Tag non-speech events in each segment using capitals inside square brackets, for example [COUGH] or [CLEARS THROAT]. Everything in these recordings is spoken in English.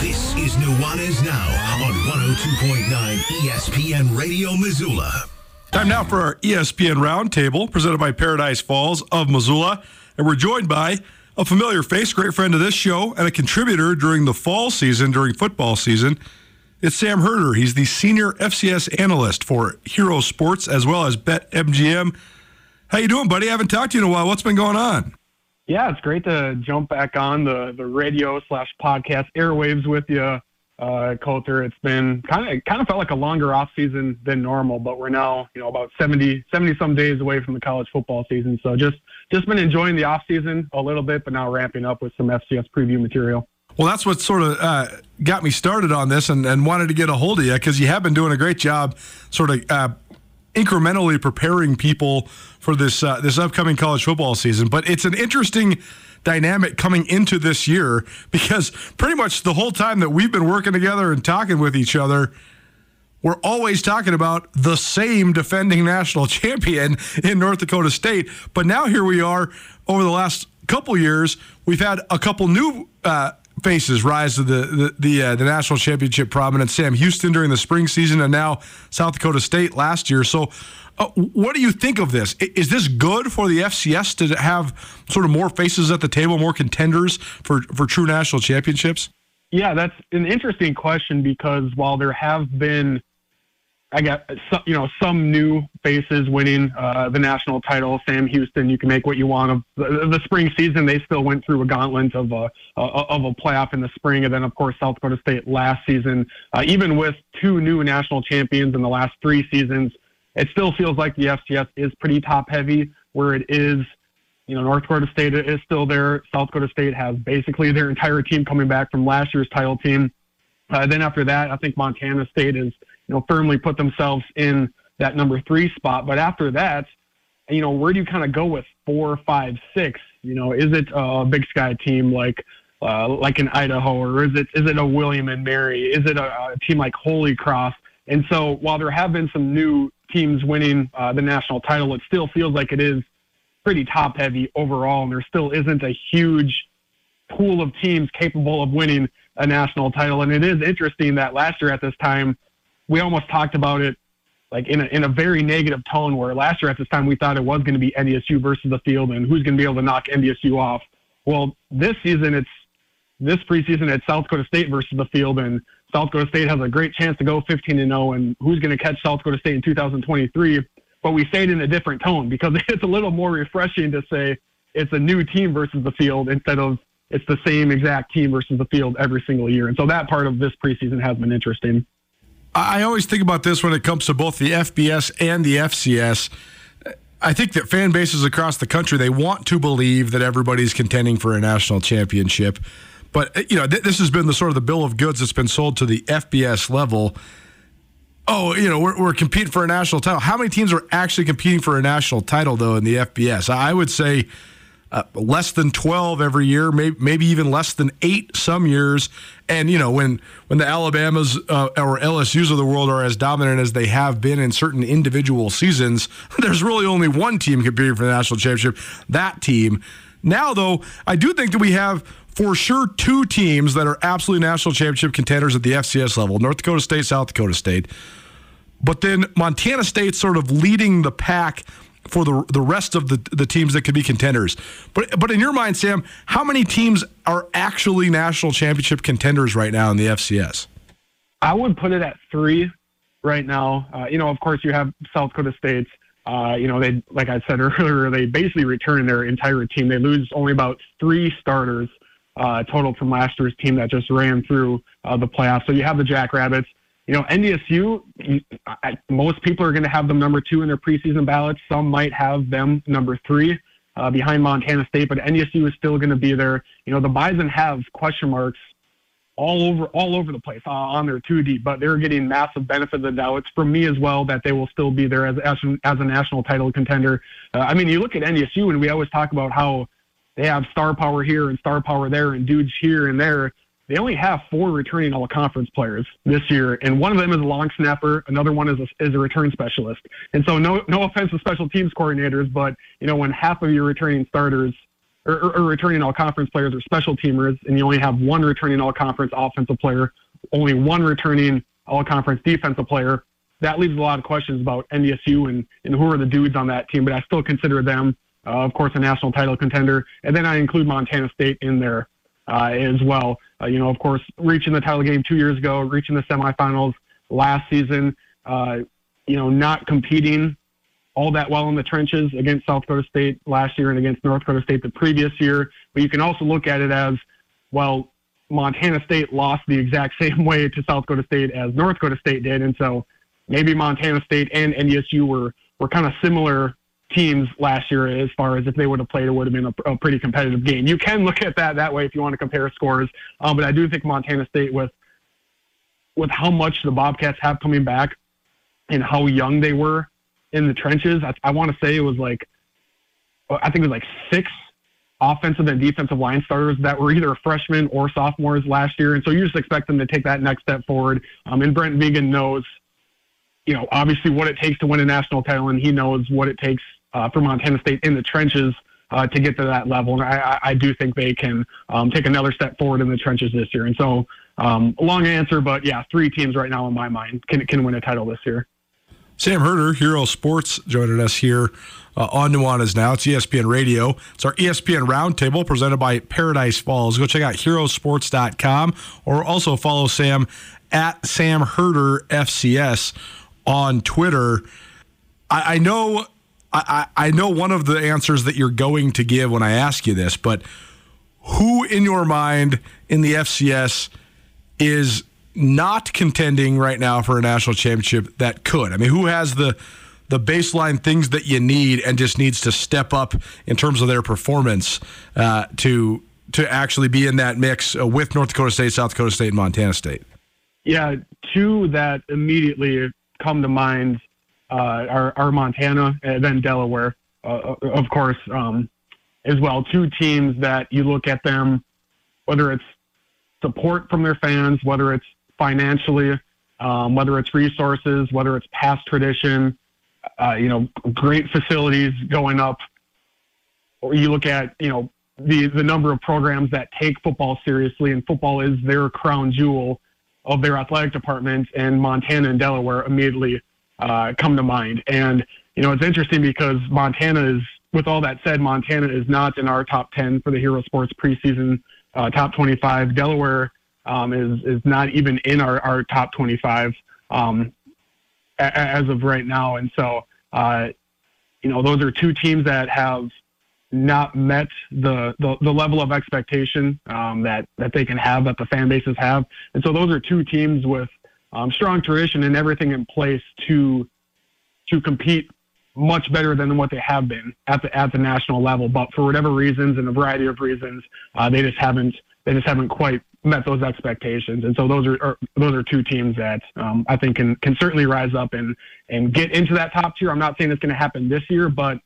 This is Nuanez Now on 102.9 ESPN Radio Missoula. Time now for our ESPN Roundtable, presented by Paradise Falls of Missoula. And we're joined by a familiar face, great friend of this show, and a contributor during the fall season, during football season. It's Sam Herder. He's the senior FCS analyst for Hero Sports as well as Bet MGM. How you doing, buddy? I haven't talked to you in a while. What's been going on? Yeah, it's great to jump back on the, the radio slash podcast airwaves with you, uh, Colter. It's been kind of kind of felt like a longer off season than normal, but we're now you know about 70, 70 some days away from the college football season. So just just been enjoying the off season a little bit, but now ramping up with some FCS preview material. Well, that's what sort of uh, got me started on this and, and wanted to get a hold of you because you have been doing a great job sort of uh, incrementally preparing people for this uh, this upcoming college football season. But it's an interesting dynamic coming into this year because pretty much the whole time that we've been working together and talking with each other, we're always talking about the same defending national [LAUGHS] champion in North Dakota State. But now here we are over the last couple years, we've had a couple new uh, faces rise to the the the, uh, the national championship prominence. Sam Houston during the spring season, and now South Dakota State last year. So. Uh, what do you think of this? Is this good for the FCS to have sort of more faces at the table, more contenders for, for true national championships? Yeah, that's an interesting question because while there have been, I got some, you know some new faces winning uh, the national title. Sam Houston, you can make what you want of the, the spring season. They still went through a gauntlet of a of a playoff in the spring, and then of course South Dakota State last season. Uh, even with two new national champions in the last three seasons, it still feels like the FCS is pretty top heavy. Where it is you know, North Dakota State is still there. South Dakota State has basically their entire team coming back from last year's title team. Uh, then after that, I think Montana State has, you know, firmly put themselves in that number three spot. But after that, you know, where do you kind of go with four, five, six? You know, is it a Big Sky team like uh, like in Idaho, or is it is it a William and Mary? Is it a, a team like Holy Cross? And so, while there have been some new teams winning uh, the national title, it still feels like it is pretty top heavy overall, and there still isn't a huge pool of teams capable of winning a national title. And it is interesting that last year at this time, we almost talked about it like in a, in a very negative tone where last year at this time we thought it was going to be NDSU versus the field and who's going to be able to knock NDSU off. Well, this season it's this preseason it's South Dakota State versus the field and South Dakota State has a great chance to go 15 and 0 and who's going to catch South Dakota State in 2023 but we say it in a different tone because [LAUGHS] it's a little more refreshing to say it's a new team versus the field instead of it's the same exact team versus the field every single year. And so that part of this preseason has been interesting. I always think about this when it comes to both the FBS and the FCS. I think that fan bases across the country they want to believe that everybody's contending for a national championship, but uh, you know th- this has been the sort of the bill of goods that's been sold to the FBS level. Oh, you know we're, we're competing for a national title. How many teams are actually competing for a national title though in the FBS? I would say uh, less than 12 every year, maybe, maybe even less than eight some years. And you know when when the Alabamas uh, or LSU's of the world are as dominant as they have been in certain individual seasons, [LAUGHS] there's really only one team competing for the national championship. That team. Now, though, I do think that we have for sure two teams that are absolutely national championship contenders at the FCS level: North Dakota State, South Dakota State. But then Montana State sort of leading the pack for the the rest of the the teams that could be contenders. But but in your mind, Sam, how many teams are actually national championship contenders right now in the FCS? I would put it at three right now. Uh, you know, of course, you have South Dakota State. Uh, you know, they like I said [LAUGHS] earlier, they basically return their entire team. They lose only about three starters uh, total from last year's team that just ran through uh, the playoffs. So you have the Jackrabbits you know, NDSU, most people are going to have them number two in their preseason ballots. Some might have them number three uh, behind Montana State, but NDSU is still going to be there. You know, the Bison have question marks all over all over the place uh, on their 2D, but they're getting massive benefit of the doubt. It's for me as well that they will still be there as as, as a national title contender. Uh, I mean, you look at NDSU, and we always talk about how they have star power here and star power there, and dudes here and there they only have four returning all conference players this year, and one of them is a long snapper, another one is a, is a return specialist. And so, no no offense to special teams coordinators, but you know when half of your returning starters or, or, or returning all conference players are special teamers, and you only have one returning all conference offensive player, only one returning all conference defensive player, that leaves a lot of questions about NDSU and, and who are the dudes on that team. But I still consider them, uh, of course, a national title contender. And then I include Montana State in there as well. Uh, you know, of course, reaching the title game two years ago, reaching the semifinals last season. Uh, you know, not competing all that well in the trenches against South Dakota State last year and against North Dakota State the previous year. But you can also look at it as well. Montana State lost the exact [LAUGHS] same way to South Dakota State as North Dakota State did, and so maybe Montana State and NDSU were were kind of similar teams last year as far as if they would have played, it would have been a, a, pretty competitive game. You can look at that that way if you want to compare scores, um, but I do think Montana State with with how much the Bobcats have coming back and how young they were in the trenches. I, I want to say it was like I think it was like six offensive and defensive line starters that were either freshmen or sophomores last year, and so you just expect them to take that next step forward. Um, and Brent Vigen knows you know, obviously what it takes to win a national title, and he knows what it takes for Montana State in the trenches uh, to get to that level. And I, I do think they can um, take another step forward in the trenches this year. And so, um, long answer, but yeah, three teams right now in my mind can can win a title this year. Sam Herder, Hero Sports, joining us here uh, on Nuanez Now. It's ESPN Radio. It's our ESPN Roundtable presented by Paradise Falls. Go check out herosports.com or also follow Sam at Sam Herder FCS on Twitter. I, I know I, I know one of the answers that you're going to give when I ask you this, but who in your mind in the FCS is not contending right now for a national championship that could? I mean, who has the the baseline things that you need and just needs to step up in terms of their performance uh, to to actually be in that mix uh, with North Dakota State, South Dakota State, and Montana State? Yeah, two that immediately come to mind are, are Montana and then Delaware, uh, of course, um, as well. Two teams that you look at them, whether it's support from their fans, whether it's financially, um, whether it's resources, whether it's past tradition, uh, you know, great facilities going up. Or you look at, you know, the, the number of programs that take football seriously, and football is their crown jewel of their athletic department, and Montana and Delaware immediately uh, come to mind. And you know, it's interesting because Montana is, with all that said, Montana is not in our top 10 for the Hero Sports preseason uh, top 25. Delaware um, is is not even in our, our top 25 um, a- as of right now. And so, uh, you know, those are two teams that have not met the, the, the level of expectation um, that, that they can have, that the fan bases have. And so those are two teams with um, strong tradition and everything in place to to compete much better than what they have been at the at the national level. But for whatever reasons and a variety of reasons, uh, they just haven't they just haven't quite met those expectations. And so those are, are those are two teams that um, I think can can certainly rise up and and get into that top tier. I'm not saying it's going to happen this year, but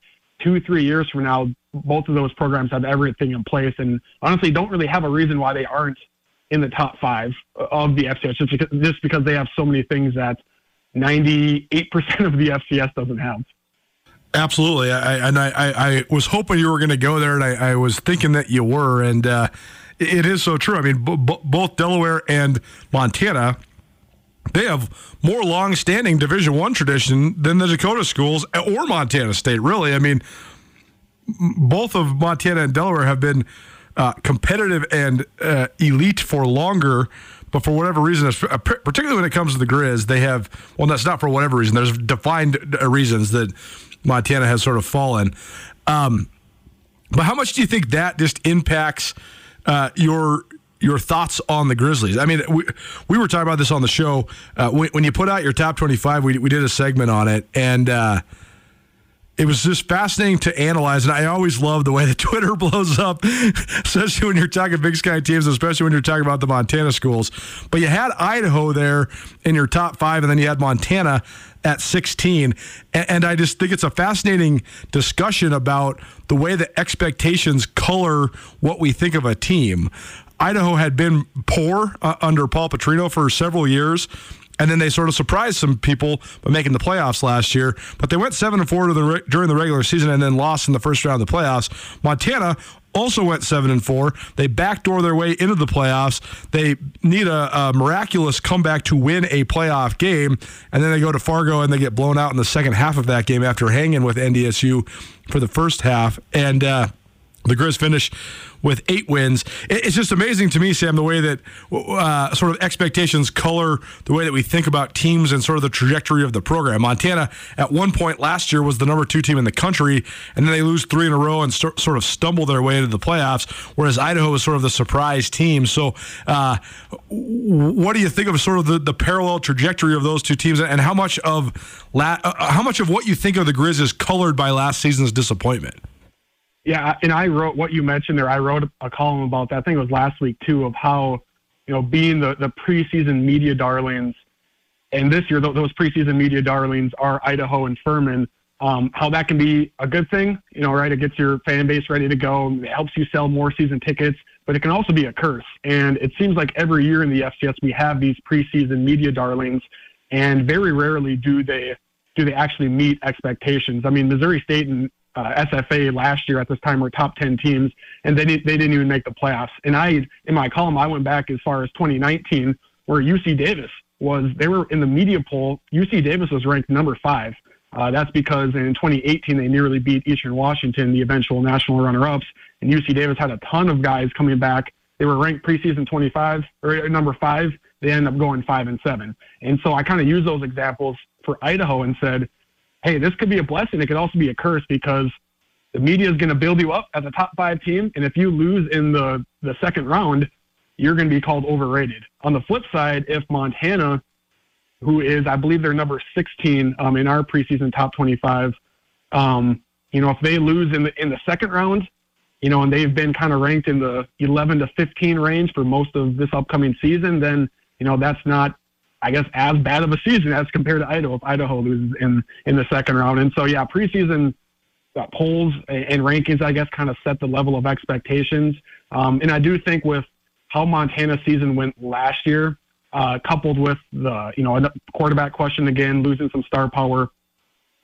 two three years from now, both of those programs have everything in place, and honestly, don't really have a reason why they aren't in the top five of the FCS just because, they have so many things that 98% of the FCS doesn't have. Absolutely, I, and I, I, was hoping you were going to go there, and I, I, was thinking that you were, and uh, it is so true. I mean, b- b- both Delaware and Montana, they have more long-standing Division One tradition than the Dakota schools or Montana State. Really, I mean, both of Montana and Delaware have been uh, competitive and uh, elite for longer. But for whatever reason, uh, particularly when it comes to the Grizz, they have well, that's not for whatever reason. There's defined uh, reasons that Montana has sort of fallen. Um, but how much do you think that just impacts uh, your your thoughts on the Grizzlies? I mean, we, we were talking about this on the show uh, when, when, you put out your top twenty five. We we did a segment on it, and uh, it was just fascinating to analyze. And I always love the way that [LAUGHS] Twitter blows up, especially when you're talking Big Sky teams, especially when you're talking about the Montana schools. But you had Idaho there in your top five, and then you had Montana at 16. And I just think it's a fascinating discussion about the way that expectations color what we think of a team. Idaho had been poor uh, under Paul Petrino for several years. And then they sort of surprised some people by making the playoffs last year. But they went seven and four the, during the regular season and then lost in the first round of the playoffs. Montana also went seven and four. They backdoor their way into the playoffs. They need a, a, miraculous comeback to win a playoff game, and then they go to Fargo and they get blown out in the second half of that game after hanging with NDSU for the first half. And uh, the Grizz finish with eight wins. It's just amazing to me, Sam, the way that uh, sort of expectations color the way that we think about teams and sort of the trajectory of the program. Montana, at one point last year, was the number two team in the country, and then they lose three in a row and st- sort of stumble their way into the playoffs, whereas Idaho was sort of the surprise team. So, uh, what do you think of sort of the, the parallel trajectory of those two teams, and how much of la- uh, how much of what you think of the Grizz is colored by last season's disappointment? Yeah, and I wrote what you mentioned there. I wrote a column about that. I think it was last week too, of how you know being the the preseason media darlings, and this year those preseason media darlings are Idaho and Furman. Um, how that can be a good thing, you know, right? It gets your fan base ready to go. It helps you sell more season tickets, but it can also be a curse. And it seems like every year in the FCS we have these preseason media darlings, and very rarely do they do they actually meet expectations. I mean, Missouri State and uh, SFA last year at this time were top 10 teams, and they, they didn't even make the playoffs. And I, in my column, I went back as far as 2019, where UC Davis was, they were in the media poll. UC Davis was ranked number five. Uh, that's because in 2018, they nearly beat Eastern Washington, the eventual national runner ups. And UC Davis had a ton of guys coming back. They were ranked preseason 25 or number five. They ended up going five and seven. And so I kind of used those examples for Idaho and said, hey, this could be a blessing. It could also be a curse because the media is going to build you up as a top five team, and if you lose in the the second round, you're going to be called overrated. On the flip side, if Montana, who is I believe they're number 16 um, in our preseason top 25, um, you know, if they lose in the in the second round, you know, and they've been kind of ranked in the 11 to 15 range for most of this upcoming season, then you know that's not I guess, as bad of a season as compared to Idaho if Idaho loses in in the second round. And so, yeah, preseason uh, polls and rankings, I guess, kind of set the level of expectations. Um, and I do think with how Montana season went last year, uh, coupled with the you know quarterback question again, losing some star power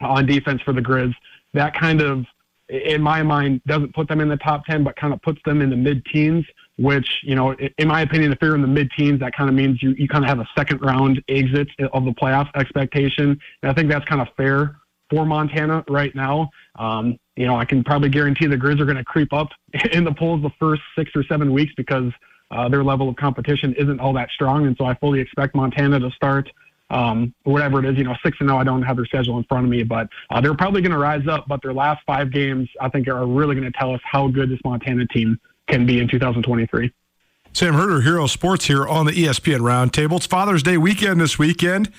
on defense for the Grizz, that kind of, in my mind, doesn't put them in the top ten, but kind of puts them in the mid-teens which, you know, in my opinion, if you're in the mid teens, that kind of means you, you kind of have a second round exit of the playoff expectation. And I think that's kind of fair for Montana right now. Um, you know, I can probably guarantee the Grizz are going to creep up [LAUGHS] in the polls the first six or seven weeks because uh, their level of competition isn't all that strong. And so I fully expect Montana to start um, whatever it is, you know, six and zero. Oh, I don't have their schedule in front of me, but uh, they're probably going to rise up. But their last five games, I think, are really going to tell us how good this Montana team can be in 2023. Sam Herder, Hero Sports here on the ESPN Roundtable. It's Father's Day weekend this weekend.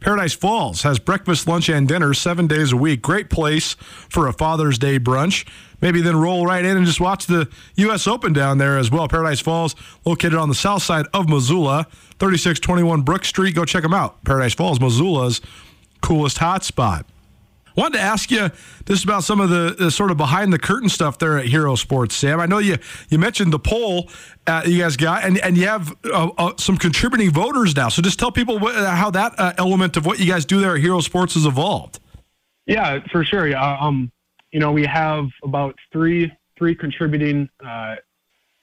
Paradise Falls has breakfast, lunch, and dinner seven days a week. Great place for a Father's Day brunch. Maybe then roll right in and just watch the U.S. Open down there as well. Paradise Falls, located on the south side of Missoula, 3621 Brook Street. Go check them out. Paradise Falls, Missoula's coolest hotspot. Wanted to ask you just about some of the, the, sort of behind the curtain stuff there at Hero Sports, Sam. I know you you mentioned the poll uh, you guys got, and, and you have uh, uh, some contributing voters now. So just tell people what, how that uh, element of what you guys do there at Hero Sports has evolved. Yeah, for sure. Yeah, um, you know, we have about three three contributing uh,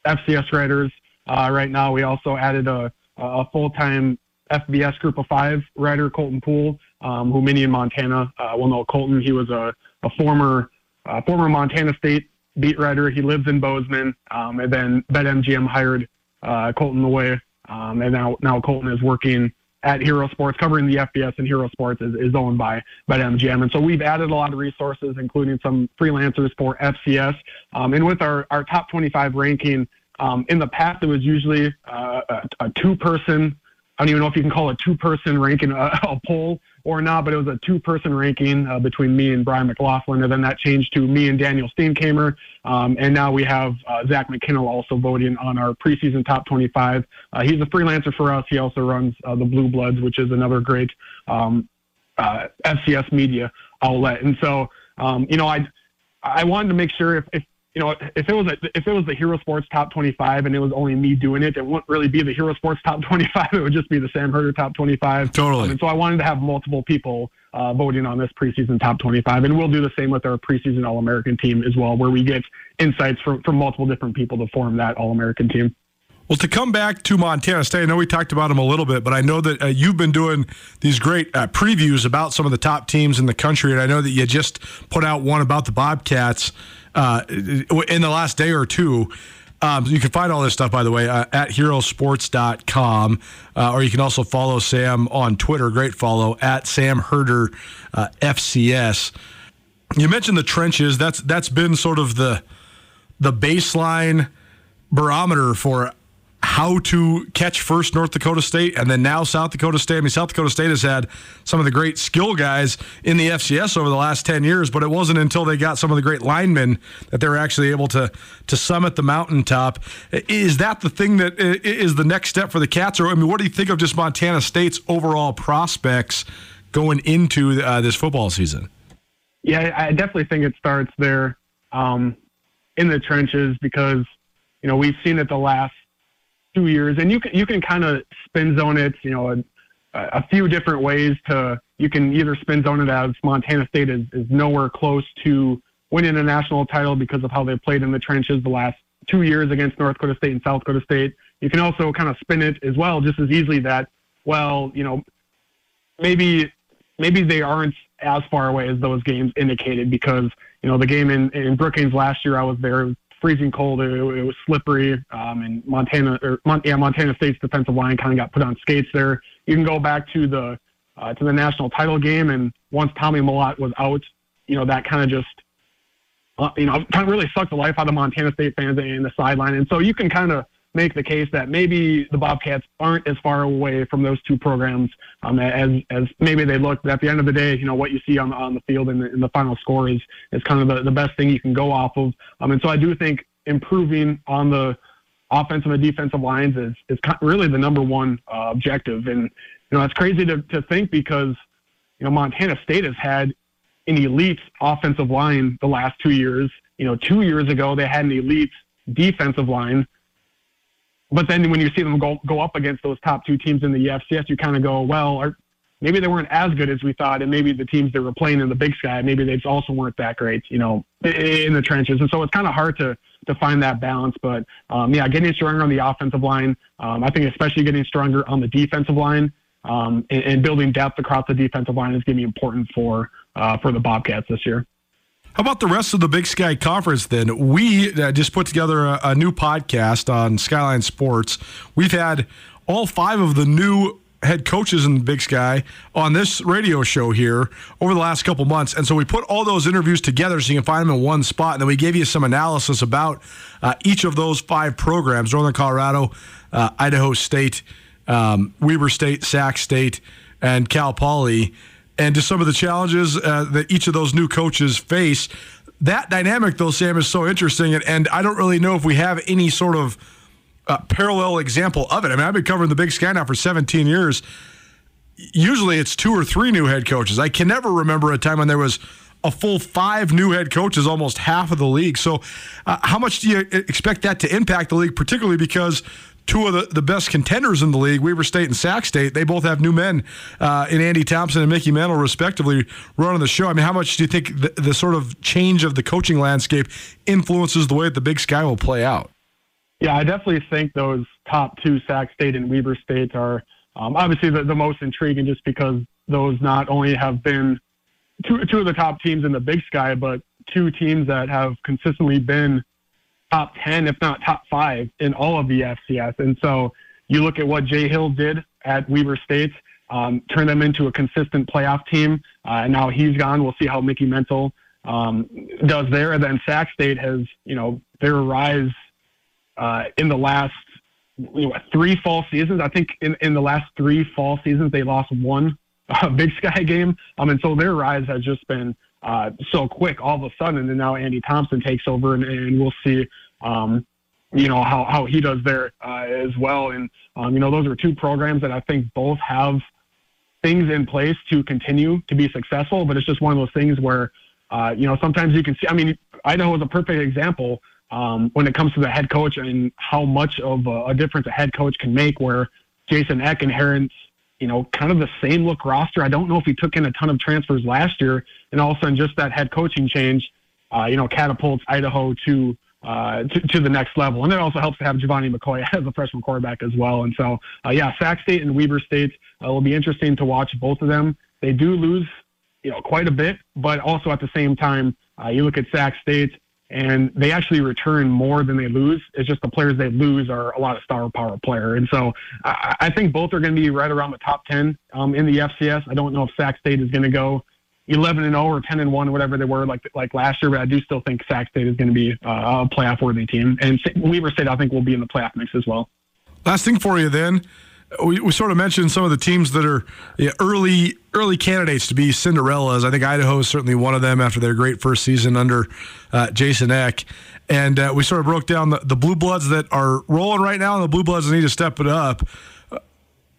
FCS writers uh, right now. We also added a, a full time FBS Group of Five writer, Colton Poole um, who many in Montana uh, will know Colton. He was a, a former uh, former Montana State beat writer. He lives in Bozeman, um, and then BetMGM hired uh, Colton away, um, and now now Colton is working at Hero Sports, covering the FBS and Hero Sports is, is owned by BetMGM. And so we've added a lot of resources, including some freelancers for FCS. Um, and with our, our top 25 ranking, um, in the past, it was usually uh, a, a two person, I don't even know if you can call it two person ranking a, [LAUGHS] a poll or not, but it was a two person ranking uh, between me and Brian McLaughlin. And then that changed to me and Daniel Steenkamer. Um, and now we have uh, Zach McKinnell also voting on our preseason top 25. Uh, he's a freelancer for us. He also runs uh, the Blue Bloods, which is another great um, uh, FCS media outlet. And so, um, you know, I, I wanted to make sure if, if you know, if it was a, if it was the Hero Sports Top 25 and it was only me doing it, it wouldn't really be the Hero Sports Top [LAUGHS] 25. It would just be the Sam Herder Top 25. Totally. Um, and so I wanted to have multiple people uh, voting on this preseason Top 25, and we'll do the same with our preseason All American team as well, where we get insights from from multiple different people to form that All American team. Well, to come back to Montana State, I know we talked about them a little bit, but I know that uh, you've been doing these great uh, previews about some of the top teams in the country, and I know that you just put out one about the Bobcats uh, in the last day or two. Um, you can find all this stuff, by the way, uh, at herosports.com. uh, or you can also follow Sam on Twitter. Great follow at Sam Herder uh, FCS. You mentioned the trenches. That's that's been sort of the the baseline barometer for how to catch first North Dakota State and then now South Dakota State. I mean, South Dakota State has had some of the great skill guys in the FCS over the last 10 years, but it wasn't until they got some of the great linemen that they were actually able to, to summit the mountaintop. Is that the thing that is the next step for the Cats? Or, I mean, what do you think of just Montana State's overall prospects going into uh, this football season? Yeah, I definitely think it starts there um, in the trenches because, you know, we've seen it the last two years, and you can you can kind of spin zone it, you know, a, a, few different ways. To you can either spin zone it as Montana State is, is nowhere close to winning a national title because of how they played in the trenches the last two years against North Dakota State and South Dakota State. You can also kind of spin it as well, just as easily that well, you know, maybe maybe they aren't as far away as those games indicated because you know the game in in Brookings last year I was there freezing cold. It, it was slippery, um, and Montana or yeah, Montana State's defensive line kind of got put on skates there. You can go back to the uh, to the national title game, and once Tommy Mellott was out, you know that kind of just uh, you know kind of really sucked the life out of Montana State fans and the sideline, and so you can kind of make the case that maybe the Bobcats aren't as far away from those two programs um, as as maybe they look. But at the end of the day, you know what you see on on the field and the, the final score is is kind of the, the best thing you can go off of. Um, and so I do think improving on the offensive and defensive lines is is really the number one uh, objective. And you know it's crazy to to think because you know Montana State has had an elite offensive line the last two years. You know, two years ago they had an elite defensive line but then when you see them go go up against those top two teams in the FCS, you kind of go, well, are, maybe they weren't as good as we thought, and maybe the teams that were playing in the Big Sky, maybe they also weren't that great, you know, in the trenches. And so it's kind of hard to to find that balance. But um, yeah, getting stronger on the offensive line, um, I think especially getting stronger on the defensive line um, and, and, building depth across the defensive line is going to be important for uh, for the Bobcats this year. How about the rest of the Big Sky Conference then? We uh, just put together a, a, new podcast on Skyline Sports. We've had all five of the new head coaches in the Big Sky on this radio show here over the last couple months. And so we put all those interviews together so you can find them in one spot. And then we gave you some analysis about uh, each of those five programs Northern Colorado, uh, Idaho State, um, Weber State, Sac State, and Cal Poly and to some of the challenges uh, that each of those new coaches face. That dynamic, though, Sam, is so interesting, and, and I don't really know if we have any sort of uh, parallel example of it. I mean, I've been covering the Big Sky now for 17 years. usually it's two or three new head coaches. I can never remember a time when there was a full five new head coaches, almost half of the league. So, uh, how much do you expect that to impact the league, particularly because two of the, the best contenders in the league, Weber State and Sac State, they both have new men uh, in Andy Thompson and Mickey Mental, respectively, running the show. I mean, how much do you think the, the sort of change of the coaching landscape influences the way that the Big Sky will play out? Yeah, I definitely think those top two, Sac State and Weber State, are um, obviously the, the most intriguing just because those not only have been two, two of the top teams in the Big Sky, but two teams that have consistently been top 10, if not top five, in all of the FCS. And so you look at what Jay Hill did at Weber State, um, turn them into a consistent playoff team. Uh, and now he's gone. We'll see how Mickey Mental um, does there. And then Sac State has, you know, their rise uh, in the last you know, three fall seasons. I think in, in the last three fall seasons, they lost one uh, [LAUGHS] Big Sky game. Um, and so their rise has just been uh, so quick all of a sudden. And now Andy Thompson takes over, and, and we'll see, um, you know, how, how he does there uh, as well. And, um, you know, those are two programs that I think both have things in place to continue to be successful. But it's just one of those things where, uh, you know, sometimes you can see, I mean, Idaho is a perfect example um, when it comes to the head coach and how much of a, a difference a head coach can make where Jason Eck inherits you know, kind of the same look roster. I don't know if he took in a ton of transfers last year, and all of a sudden just that head coaching change, uh, you know, catapults Idaho to, uh, to, to the next level. And it also helps to have Giovanni McCoy [LAUGHS] as a freshman quarterback as well. And so, uh, yeah, Sac State and Weber State uh, will be interesting to watch both of them. They do lose, you know, quite a bit, but also at the same time, uh, you look at Sac State and they actually return more than they lose. It's just the players they lose are a lot of star power player, and so I, I think both are going to be right around the top ten um, in the FCS. I don't know if Sac State is going to go 11 and 0 or 10 and 1 or whatever they were like like last year, but I do still think Sac State is going to be uh, a playoff worthy team, and Weber State I think will be in the playoff mix as well. Last thing for you then we, we sort of mentioned some of the teams that are yeah, early early candidates to be Cinderellas. I think Idaho is certainly one of them after their great first season under uh, Jason Eck. And uh, we sort of broke down the, the blue bloods that are rolling right now and the blue bloods need to step it up.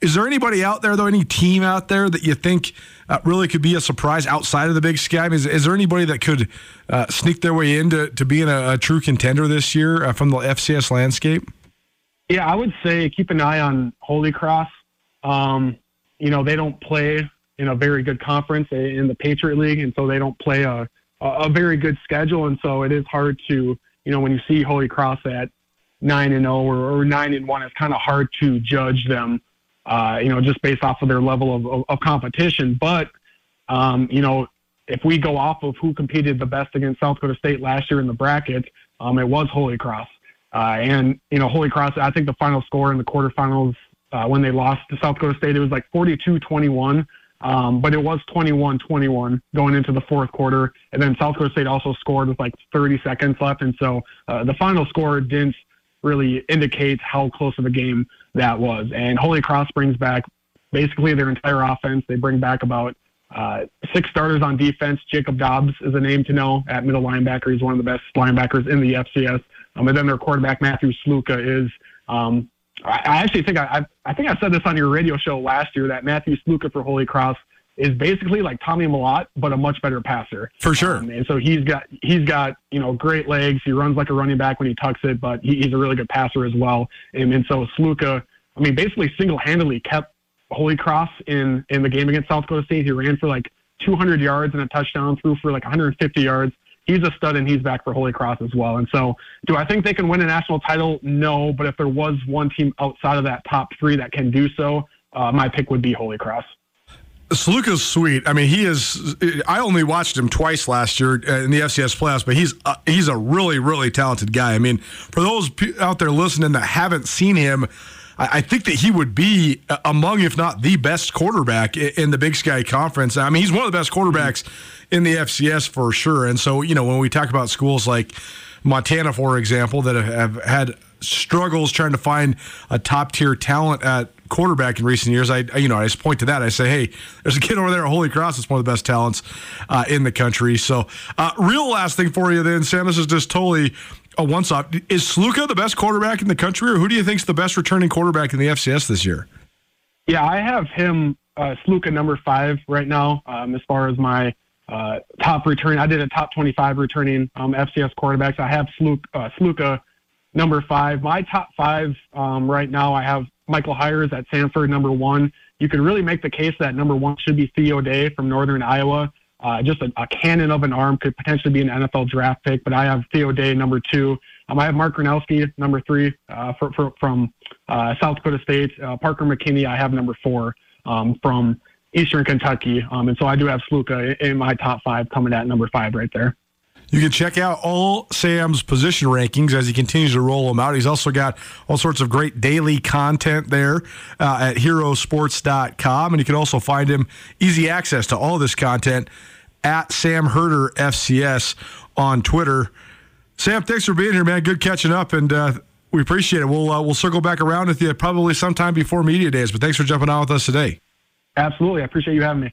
Is there anybody out there, though, any team out there that you think uh, really could be a surprise outside of the Big Sky? I mean, is, is, there anybody that could uh, sneak their way into to being a, a true contender this year uh, from the FCS landscape? Yeah, I would say keep an eye on Holy Cross. Um, you know, they don't play in a very good conference in the Patriot League, and so they don't play a, a very good schedule, and so it is hard to, you know, when you see Holy Cross at nine and zero oh or, or nine and one, it's kind of hard to judge them, uh, you know, just based off of their level of, of, of competition. But, um, you know, if we go off of who competed the best against South Dakota State last year in the bracket, um, it was Holy Cross. Uh, and, you know, Holy Cross, I think the final score in the quarterfinals uh, when they lost to South Dakota State, it was like 42 21. Um, but it was 21 21 going into the fourth quarter. And then South Dakota State also scored with like 30 seconds left. And so uh, the final score didn't really indicate how close of a game that was. And Holy Cross brings back basically their entire offense. They bring back about uh, six starters on defense. Jacob Dobbs is a name to know at middle linebacker. He's one of the best linebackers in the FCS. Um, and then their quarterback Matthew Sluka is. Um, I, I actually think I, I, I think I said this on your radio show last year that Matthew Sluka for Holy Cross is basically like Tommy Mellott, but a much better passer. For sure. Um, and so he's got he's got you know great legs. He runs like a running back when he tucks it, but he, he's a really good passer as well. And, and so Sluka, I mean, basically single handedly kept Holy Cross in in the game against South Dakota State. He ran for like 200 yards and a touchdown, threw for like 150 yards he's a stud and he's back for Holy Cross as well. And so, do I think they can win a national title? No, but if there was one team outside of that top three that can do so, uh, my pick would be Holy Cross. Sluka's sweet. I mean, he is. I only watched him twice last year uh, in the FCS playoffs, but he's uh, he's a really really talented guy. I mean, for those out there listening that haven't seen him, I think that he would be uh, among, if not the best quarterback in the Big Sky Conference. I mean, he's one of the best quarterbacks mm-hmm. in the FCS for sure. And so, you know, when we talk about schools like Montana, for example, that have had struggles trying to find a top tier talent at quarterback in recent years, I you know I just point to that. I say, hey, there's a kid over there at Holy Cross that's one of the best talents uh, in the country. So, uh, real last thing for you, then, Sam. This is just totally a one stop. Is Sluka the best quarterback in the country, or who do you think is the best returning quarterback in the FCS this year? Yeah, I have him uh, Sluka number five right now um, as far as my uh, top return. I did a top 25 returning um, FCS quarterbacks. I have Sluka, uh, Sluka number five. My top five um, right now, I have Michael Hiers at Samford, number one. You could really make the case that number one should be Theo Day from Northern Iowa. Uh, just a, a, cannon of an arm could potentially be an NFL draft pick, but I have Theo Day number two. Um, I have Mark Gronowski number three uh, for, for, from uh, South Dakota State. Uh, Parker McKinney I have number four um, from Eastern Kentucky, um, and so I do have Sluka in my top five coming at number five right there. You can check out all Sam's position rankings as he continues to roll them out. He's also got all sorts of great daily content there uh, at herosports.com. And you can also find him easy access to all this content at Sam Herder FCS on Twitter. Sam, thanks for being here, man. Good catching up, and uh, we appreciate it. We'll uh, we'll circle back around with you probably sometime before media days. But thanks for jumping on with us today. Absolutely, I appreciate you having me.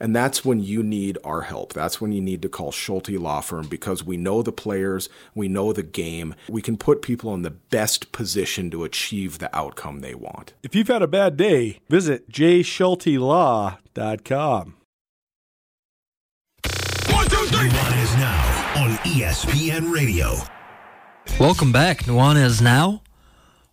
and that's when you need our help. That's when you need to call Schulte Law Firm because we know the players, we know the game. We can put people in the best position to achieve the outcome they want. If you've had a bad day, visit jschultelaw.com. One, two, three. Nuanez now on ESPN Radio. Welcome back. Nuanez now,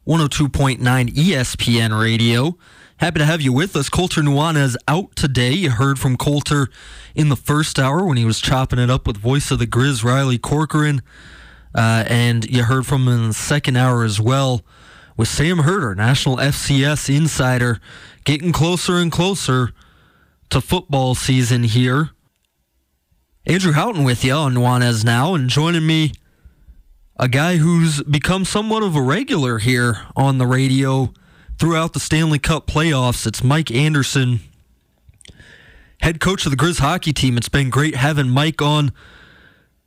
102.9 ESPN Radio. Happy to have you with us. Colter Nuanez out today. You heard from Colter in the first hour when he was chopping it up with voice of the Grizz, Riley Corcoran. Uh, and you heard from him in the second hour as well with Sam Herder, National FCS insider, getting closer and closer to football season here. Andrew Houghton with you on Nuanez now, and joining me, a guy who's become somewhat of a regular here on the radio throughout the Stanley Cup playoffs. It's Mike Anderson, head coach of the Grizz hockey team. It's been great having Mike on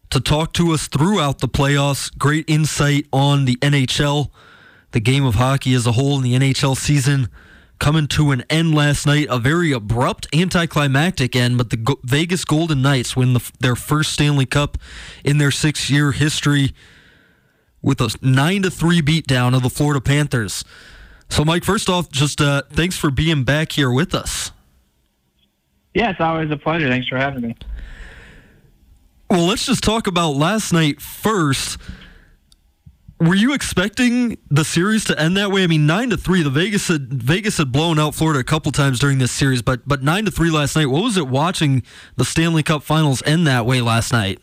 to talk to us throughout the playoffs. Great insight on the NHL, the game of hockey as a whole, in the NHL season coming to an end last night. A very abrupt, anticlimactic end, but the Vegas Golden Knights win the, their first Stanley Cup in their six-year history with a nine to three beatdown of the Florida Panthers. So, Mike, first off, just uh, thanks for being back here with us. Yeah, it's always a pleasure. Thanks for having me. Well, let's just talk about last night first. Were you expecting the series to end that way? I mean, nine to three. The Vegas had Vegas had blown out Florida a couple times during this series, but but nine to three last night. What was it watching the Stanley Cup Finals end that way last night?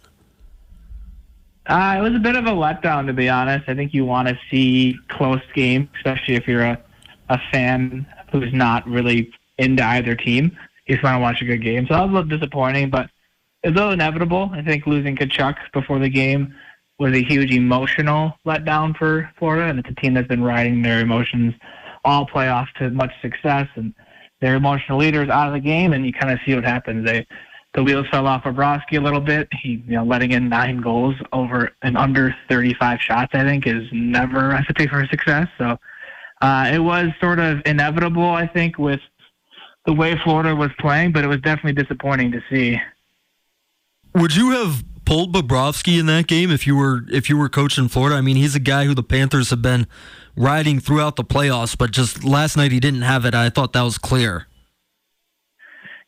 Uh, it was a bit of a letdown, to be honest. I think you want to see close games, especially if you're a, a fan who's not really into either team. You just want to watch a good game. So that was a little disappointing, but a little inevitable. I think losing Tkachuk before the game was a huge emotional letdown for Florida, and it's a team that's been riding their emotions all playoffs to much success, and their emotional leaders out of the game, and you kind of see what happens. They the wheels fell off of Bobrovsky a little bit. He, you know, letting in nine goals over and under 35 shots, I think, is never a recipe for success. So uh, it was sort of inevitable, I think, with the way Florida was playing, but it was definitely disappointing to see. Would you have pulled Bobrovsky in that game if you were if you were coaching Florida? I mean, he's a guy who the Panthers have been riding throughout the playoffs, but just last night he didn't have it. I thought that was clear.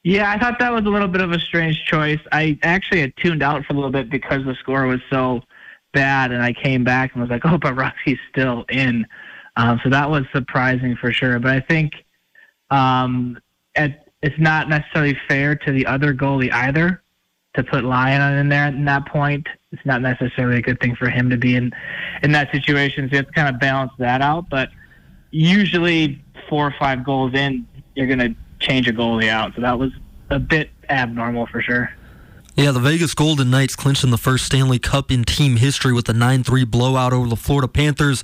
Yeah, I thought that was a little bit of a strange choice. I actually had tuned out for a little bit because the score was so bad, and I came back and was like, [LAUGHS] "Oh, but Rocky's still in." Um, so that was surprising for sure. But I think um, at it's not necessarily fair to the other goalie either to put Lyon in there at that point. It's not necessarily a good thing for him to be in in that situation. So you have to kind of balance that out. But usually, four or five goals in, you're going to change a goalie out. So that was a bit abnormal for sure. Yeah, the Vegas Golden Knights clinching the first Stanley Cup in team history with a 9 3 blowout over the Florida Panthers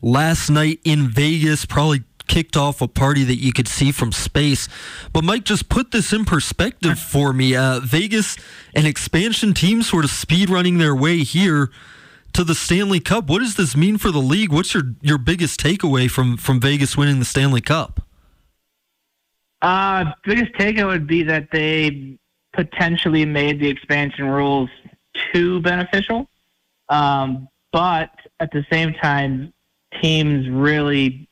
last night in Vegas. Probably kicked off a party that you could see from space. But Mike, just put this in perspective for me. Uh, Vegas, an expansion team, sort of speed running their way here to the Stanley Cup. What does this mean for the league? What's your your biggest takeaway from from Vegas winning the Stanley Cup? Uh, biggest takeaway would be that they potentially made the expansion rules too beneficial. Um, but at the same time, teams really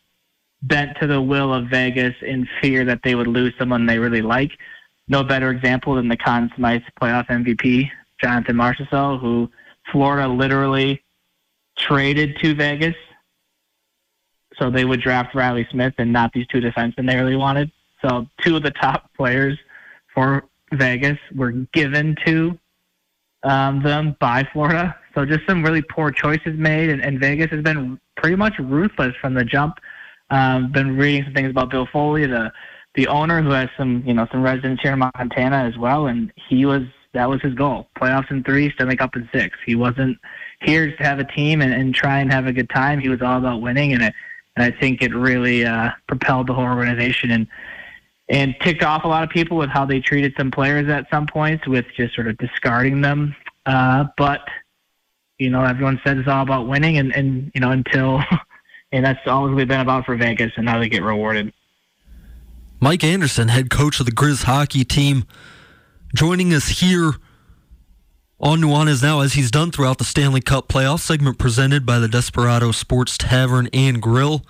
bent to the will of Vegas in fear that they would lose someone they really like. No better example than the Conn Smythe playoff MVP, Jonathan Marchessault, who Florida literally traded to Vegas so they would draft Reilly Smith and not these two defensemen they really wanted. So two of the top players for Vegas were given to um, them by Florida. So just some really poor choices made, and, and Vegas has been pretty much ruthless from the jump. Um, been reading some things about Bill Foley, the the owner, who has some you know some residence here in Montana as well, and he was that was his goal: playoffs in three, Stanley Cup in six. He wasn't here to have a team and, and try and have a good time. He was all about winning, and it, and I think it really uh, propelled the whole organization and and ticked off a lot of people with how they treated some players at some points with just sort of discarding them. Uh, but you know, everyone said it's all about winning, and and you know until [LAUGHS] and that's always been about for Vegas, and now they get rewarded. Mike Anderson, head coach of the Griz hockey team, joining us here on Nuanez Now, as he's done throughout the Stanley Cup playoff segment presented by the Desperado Sports Tavern and Grill.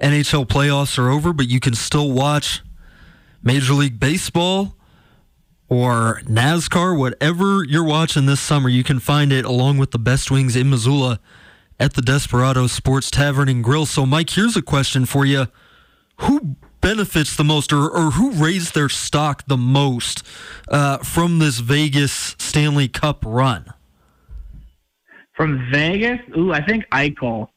NHL playoffs are over, but you can still watch Major League Baseball or NASCAR, whatever you're watching this summer, you can find it along with the best wings in Missoula at the Desperado Sports Tavern and Grill. So, Mike, here's a question for you. Who benefits the most or, or who raised their stock the most uh, from this Vegas Stanley Cup run? From Vegas? Ooh, I think Eichel.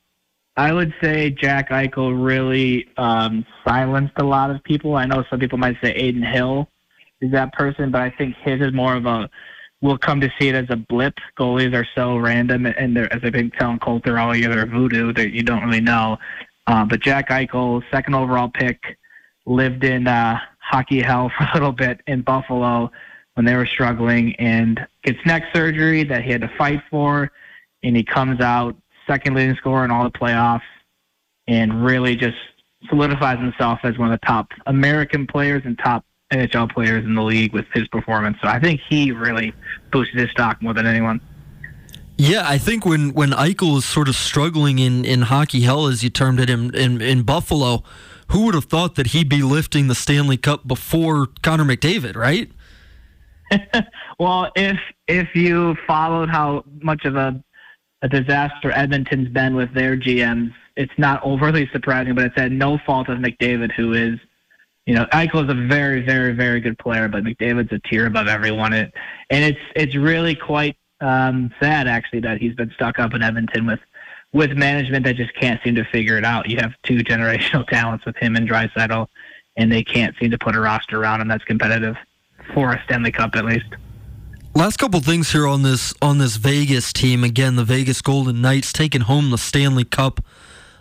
I would say Jack Eichel really um, silenced a lot of people. I know some people might say Adin Hill is that person, but I think his is more of a we'll come to see it as a blip. Goalies are so random, and they're, as I've been telling Colt, they're all either voodoo that you don't really know. Uh, but Jack Eichel, second overall pick, lived in uh, hockey hell [LAUGHS] for a little bit in Buffalo when they were struggling, and gets neck surgery that he had to fight for, and he comes out second leading scorer in all the playoffs, and really just solidifies himself as one of the top American players and top NHL players in the league with his performance. So I think he really boosted his stock more than anyone. Yeah, I think when when Eichel was sort of struggling in, in hockey hell, as you termed it, in, in, in Buffalo, who would have thought that he'd be lifting the Stanley Cup before Connor McDavid, right? [LAUGHS] well, if if you followed how much of a a disaster Edmonton's been with their GMs, it's not overly surprising, but it's at no fault of McDavid, who is you know, Eichel is a very, very, very good player, but McDavid's a tier above everyone. It, and it's it's really quite um, sad actually that he's been stuck up in Edmonton with with management that just can't seem to figure it out. You have two [LAUGHS] generational talents with him and Draisaitl, and they can't seem to put a roster around him that's competitive for a Stanley Cup at least. Last couple things here on this on this Vegas team. Again, the Vegas Golden Knights taking home the Stanley Cup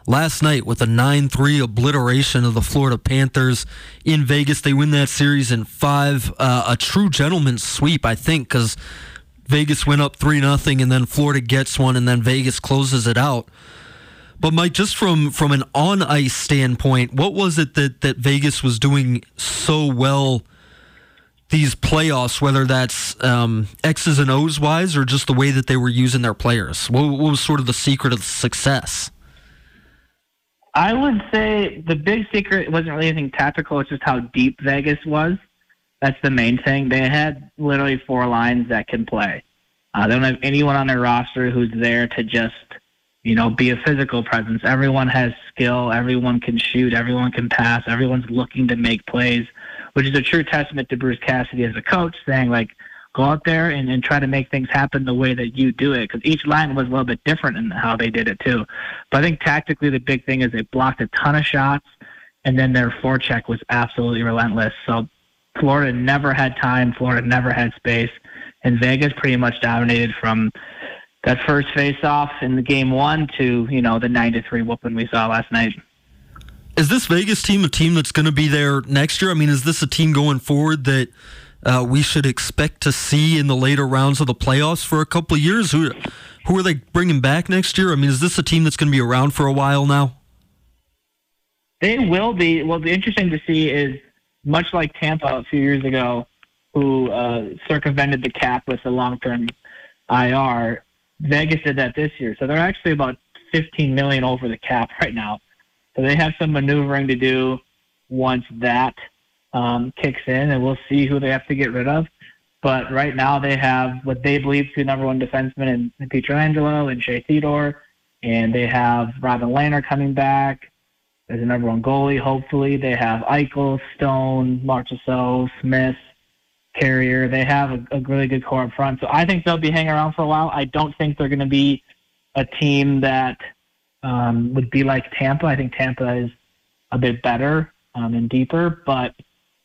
last night with a 9 3 obliteration of the Florida Panthers in Vegas. They win that series in five. Uh, a true gentleman's sweep, I think, because Vegas went up 3 0 and then Florida gets one and then Vegas closes it out. But Mike, just from, from an on ice standpoint, what was it that, that Vegas was doing so well these playoffs, whether that's um, X's and O's wise or just the way that they were using their players? What, what was sort of the secret of the success? I would say the big secret wasn't really anything tactical. It's just how deep Vegas was. That's the main thing. They had literally four lines that can play. Uh, they don't have anyone on their roster who's there to just, you know, be a physical presence. Everyone has skill. Everyone can shoot. Everyone can pass. Everyone's looking to make plays which is a true testament to Bruce Cassidy as a coach, saying like, go out there and, and try to make things happen the way that you do it. Because each line was a little bit different in how they did it too. But I think tactically the big thing is they blocked a ton of shots, and then their forecheck was absolutely relentless. So Florida never had time. Florida never had space, and Vegas pretty much dominated from that first face-off in the game one to you know the nine to three whooping we saw last night. Is this Vegas team a team that's going to be there next year? I mean, is this a team going forward that uh, we should expect to see in the later rounds of the playoffs for a couple of years? Who who are they bringing back next year? I mean, is this a team that's going to be around for a while now? They will be. Well, the interesting to see is much like Tampa a few years ago, who uh, circumvented the cap with the long-term IR. Vegas did that this year, so they're actually about 15 million over the cap right now. So they have some maneuvering to do once that um, kicks in, and we'll see who they have to get rid of. But right now they have what they believe to be number one defenseman in, Pietrangelo and Shea Theodore, and they have Robin Lehner coming back as a number one goalie. Hopefully they have Eichel, Stone, Marchessault, Smith, Carrier. They have a, a really good core up front, so I think they'll be hanging around for a while. I don't think they're going to be a team that um, would be like Tampa. I think Tampa is a bit better um, and deeper, but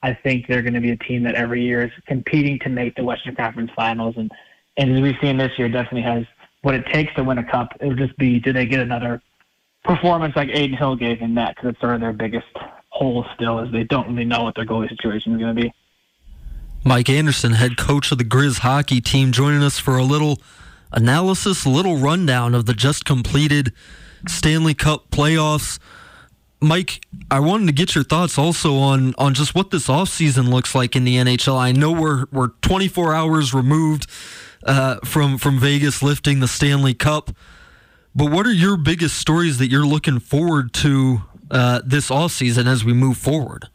I think they're going to be a team that every year is competing to make the Western Conference Finals, and and as we've seen this year, definitely has what it takes to win a cup. It would just be do they get another performance like Adin Hill gave in that because it's sort of their biggest hole still is they don't really know what their goalie situation is going to be. Mike Anderson, head coach of the Griz hockey team, joining us for a little analysis, a little rundown of the just completed Stanley Cup playoffs. Mike, I wanted to get your thoughts also on on just what this offseason looks like in the NHL. I know we're we're 24 hours removed uh, from from Vegas lifting the Stanley Cup, but what are your biggest stories that you're looking forward to uh, this offseason as we move forward?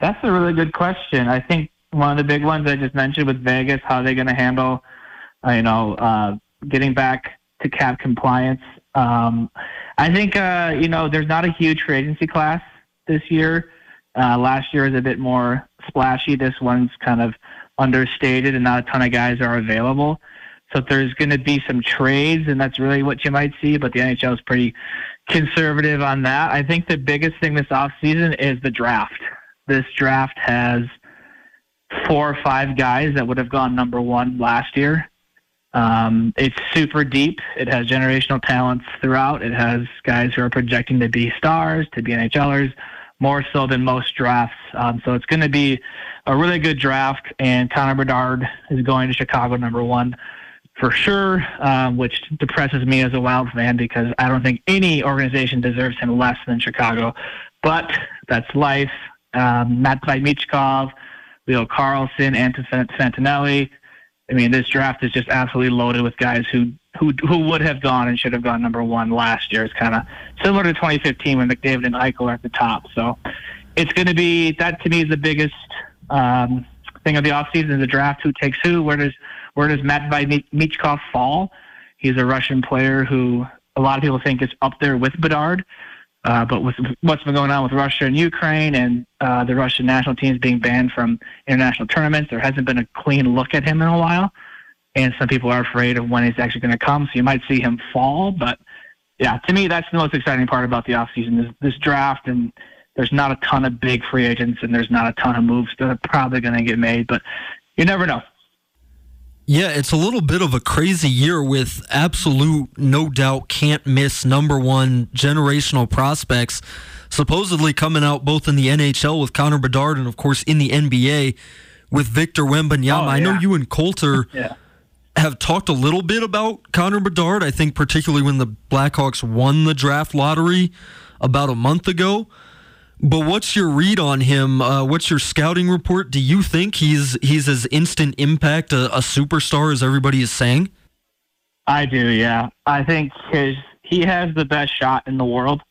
That's a really good question. I think one of the big ones I just mentioned with Vegas, how they're going to handle, uh, you know, uh, getting back to cap compliance. Um, I think uh, you know there's not a huge free agency class this year. Uh, last year was a bit more splashy. This one's kind of understated, and not a ton of guys are available. So there's going to be some trades, and that's really what you might see. But the NHL is pretty conservative on that. I think the biggest thing this offseason is the draft. This draft has four or five guys that would have gone number one last year um, it's super deep. It has generational talents throughout. It has guys who are projecting to be stars, to be NHLers, more so than most drafts. Um, so it's going to be a really good draft. And Connor Bedard is going to Chicago number one for sure, um, which depresses me as a Wild fan because I don't think any organization deserves him less than Chicago. But that's life. Um, Matvei Michkov, Leo Carlsson, Anton Fantilli, I mean, this draft is just absolutely loaded with guys who who who would have gone and should have gone number one last year. It's kind of similar to 2015 when McDavid and Eichel are at the top. So it's going to be that to me is the biggest um, thing of the offseason is the draft. Who takes who? Where does where does Matvei Michkov fall? He's a Russian player who a lot of people think is up there with Bedard. Uh, but with what's been going on with Russia and Ukraine and uh, the Russian national teams being banned from international tournaments, there hasn't been a clean look at him in a while. And some people are afraid of when he's actually going to come. So you might see him fall. But yeah, to me, that's the most exciting part about the offseason is this draft. And there's not a ton of big free agents and there's not a ton of moves that are probably going to get made. But you never know. Yeah, it's a little bit of a crazy year with absolute, no doubt, can't miss number one generational prospects supposedly coming out both in the NHL with Connor Bedard and, of course, in the NBA with Victor Wembanyama. Oh, yeah. I know you and Colter [LAUGHS] yeah. have talked a little bit about Connor Bedard. I think particularly when the Blackhawks won the draft lottery about a month ago. But what's your read on him? Uh, what's your scouting report? Do you think he's he's as instant impact a, a, superstar as everybody is saying? I do. Yeah, I think his he has the best shot in the world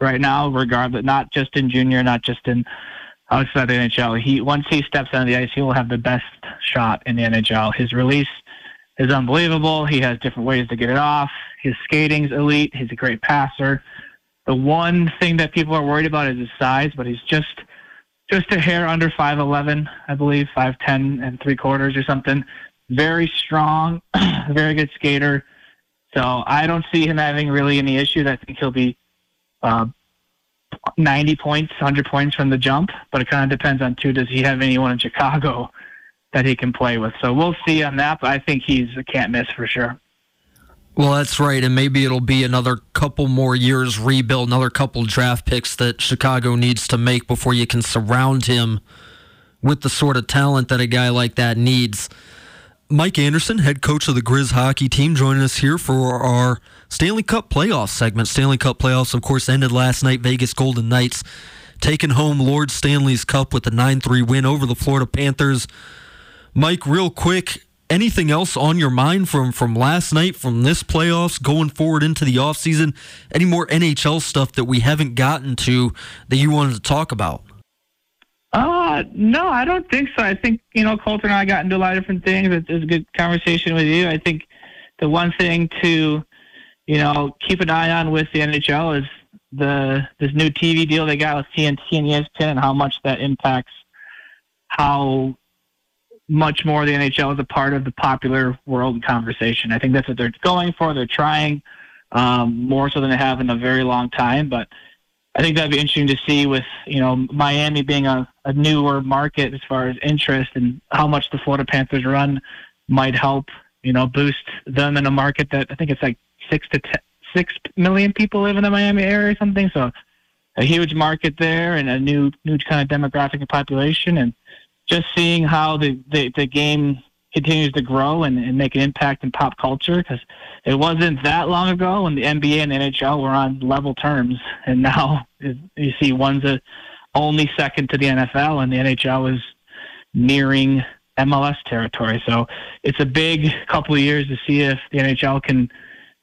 right now, regardless. Not just in junior, not just in outside the NHL. He once he steps on the ice, he will have the best shot in the NHL. His release is unbelievable. He has different ways to get it off. His skating's elite. He's a great passer. The one thing that people are worried about is his size, but he's just just a hair under 5'11, I believe, 5'10 and three quarters or something. Very strong, [CLEARS THROAT] very good skater. So I don't see him having really any issues. I think he'll be uh, 90 points, 100 points from the jump, but it kind of depends on, too, does he have anyone in Chicago that he can play with? So we'll see on that, but I think he's a can't miss for sure. Well, that's right, and maybe it'll be another couple more years rebuild, another couple draft picks that Chicago needs to make before you can surround him with the sort of talent that a guy like that needs. Mike Anderson, head coach of the Griz hockey team, joining us here for our Stanley Cup playoffs segment. Stanley Cup playoffs, of course, ended last night. Vegas Golden Knights taking home Lord Stanley's Cup with a 9 3 win over the Florida Panthers. Mike, real quick, anything else on your mind from from last night, from this playoffs, going forward into the offseason? Any more NHL stuff that we haven't gotten to that you wanted to talk about? Uh, no, I don't think so. I think, you know, Colter and I got into a lot of different things. It was a good conversation with you. I think the one thing to, you know, keep an eye on with the NHL is the this new TV deal they got with TNT and ESPN and how much that impacts how much more the NHL is a part of the popular world conversation. I think that's what they're going for. They're trying um, more so than they have in a very long time. But I think that'd be interesting to see with you know Miami being a, a newer market as far as interest and how much the Florida Panthers run might help you know boost them in a market that I think it's like six to ten, six million people live in the Miami area or something. So a huge market there and a new new kind of demographic and population and just seeing how the, the, the game continues to grow and, and make an impact in pop culture because it wasn't that long ago when the NBA and NHL were on level terms, and now you see one's a only second to the NFL, and the NHL is nearing MLS territory. So it's a big couple of years to see if the NHL can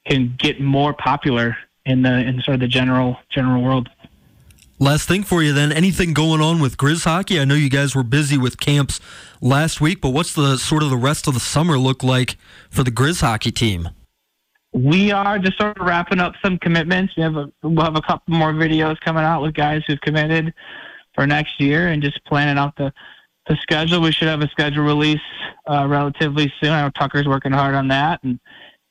can get more popular in the in sort of the general general world. Last thing for you then, anything going on with Griz hockey? I know you guys were busy with camps last week, but what's the sort of the rest of the summer look like for the Griz hockey team? We are just sort of wrapping up some commitments. We have a we'll have a couple more videos coming out with guys who've committed for next year, and just planning out the the schedule. We should have a schedule release uh, relatively soon. I know Tucker's working hard on that, and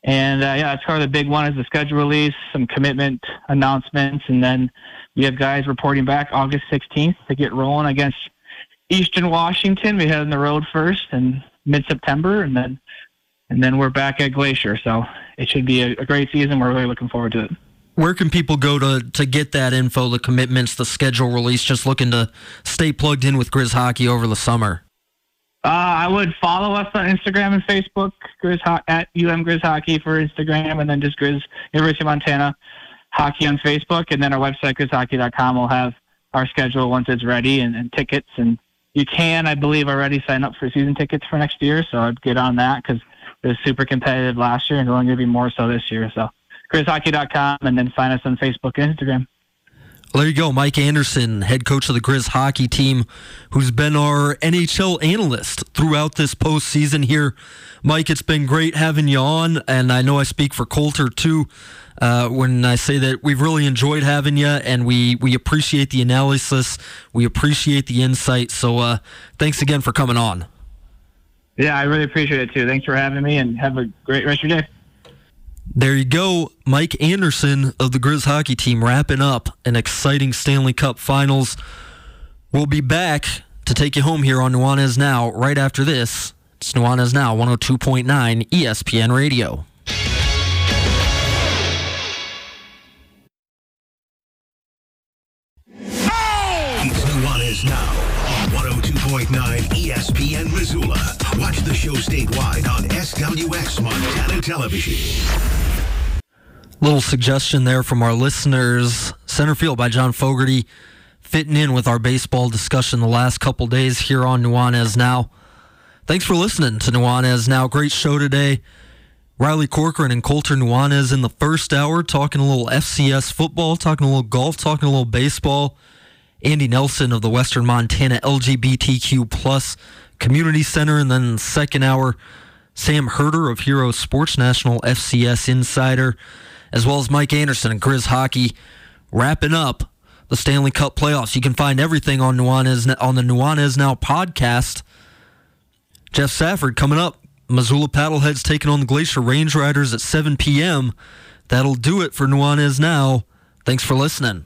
and uh, yeah, that's part of the big one is the schedule release, some commitment announcements, and then we have guys reporting back August 16th to get rolling against Eastern Washington. We head on the road first in mid-September, and then and then we're back at Glacier. So it should be a, a great season. We're really looking forward to it. Where can people go to to get that info, the commitments, the schedule release? Just looking to stay plugged in with Griz hockey over the summer. Uh, I would follow us on Instagram and Facebook, Griz Ho- at UM Griz Hockey for Instagram, and then just Griz University of Montana hockey on Facebook, and then our website, grizzhockey.com, will have our schedule once it's ready and, and tickets. And you can, I believe, already sign up for season tickets for next year. So I'd get on that because it was super competitive last year and it's only going to be more so this year. So grizzhockey.com and then find us on Facebook and Instagram. Well, there you go. Mike Anderson, head coach of the Griz hockey team, who's been our NHL analyst throughout this postseason here. Mike, it's been great having you on, and I know I speak for Colter too uh, when I say that we've really enjoyed having you, and we, we appreciate the analysis. We appreciate the insight. So uh, thanks again for coming on. Yeah, I really appreciate it too. Thanks for having me, and have a great rest of your day. There you go. Mike Anderson of the Griz hockey team wrapping up an exciting Stanley Cup finals. We'll be back to take you home here on Nuanez Now right after this. It's Nuanez Now 102.9 ESPN Radio. 102.9 ESPN Missoula. Watch the show statewide on SWX Montana Television. Little suggestion there from our listeners. Center field by John Fogerty fitting in with our baseball discussion the last couple days here on Nuanez Now. Thanks for listening to Nuanez Now. Great show today. Riley Corcoran and Colter Nuanez in the first hour talking a little FCS football, talking a little golf, talking a little baseball. Andy Nelson of the Western Montana LGBTQ plus Community Center, and then second hour, Sam Herder of Hero Sports National FCS Insider, as well as Mike Anderson and Griz Hockey, wrapping up the Stanley Cup playoffs. You can find everything on Nuanez on the Nuanez Now podcast. Jeff Safford coming up. Missoula Paddleheads taking on the Glacier Range Riders at 7 p.m. That'll do it for Nuanez Now. Thanks for listening.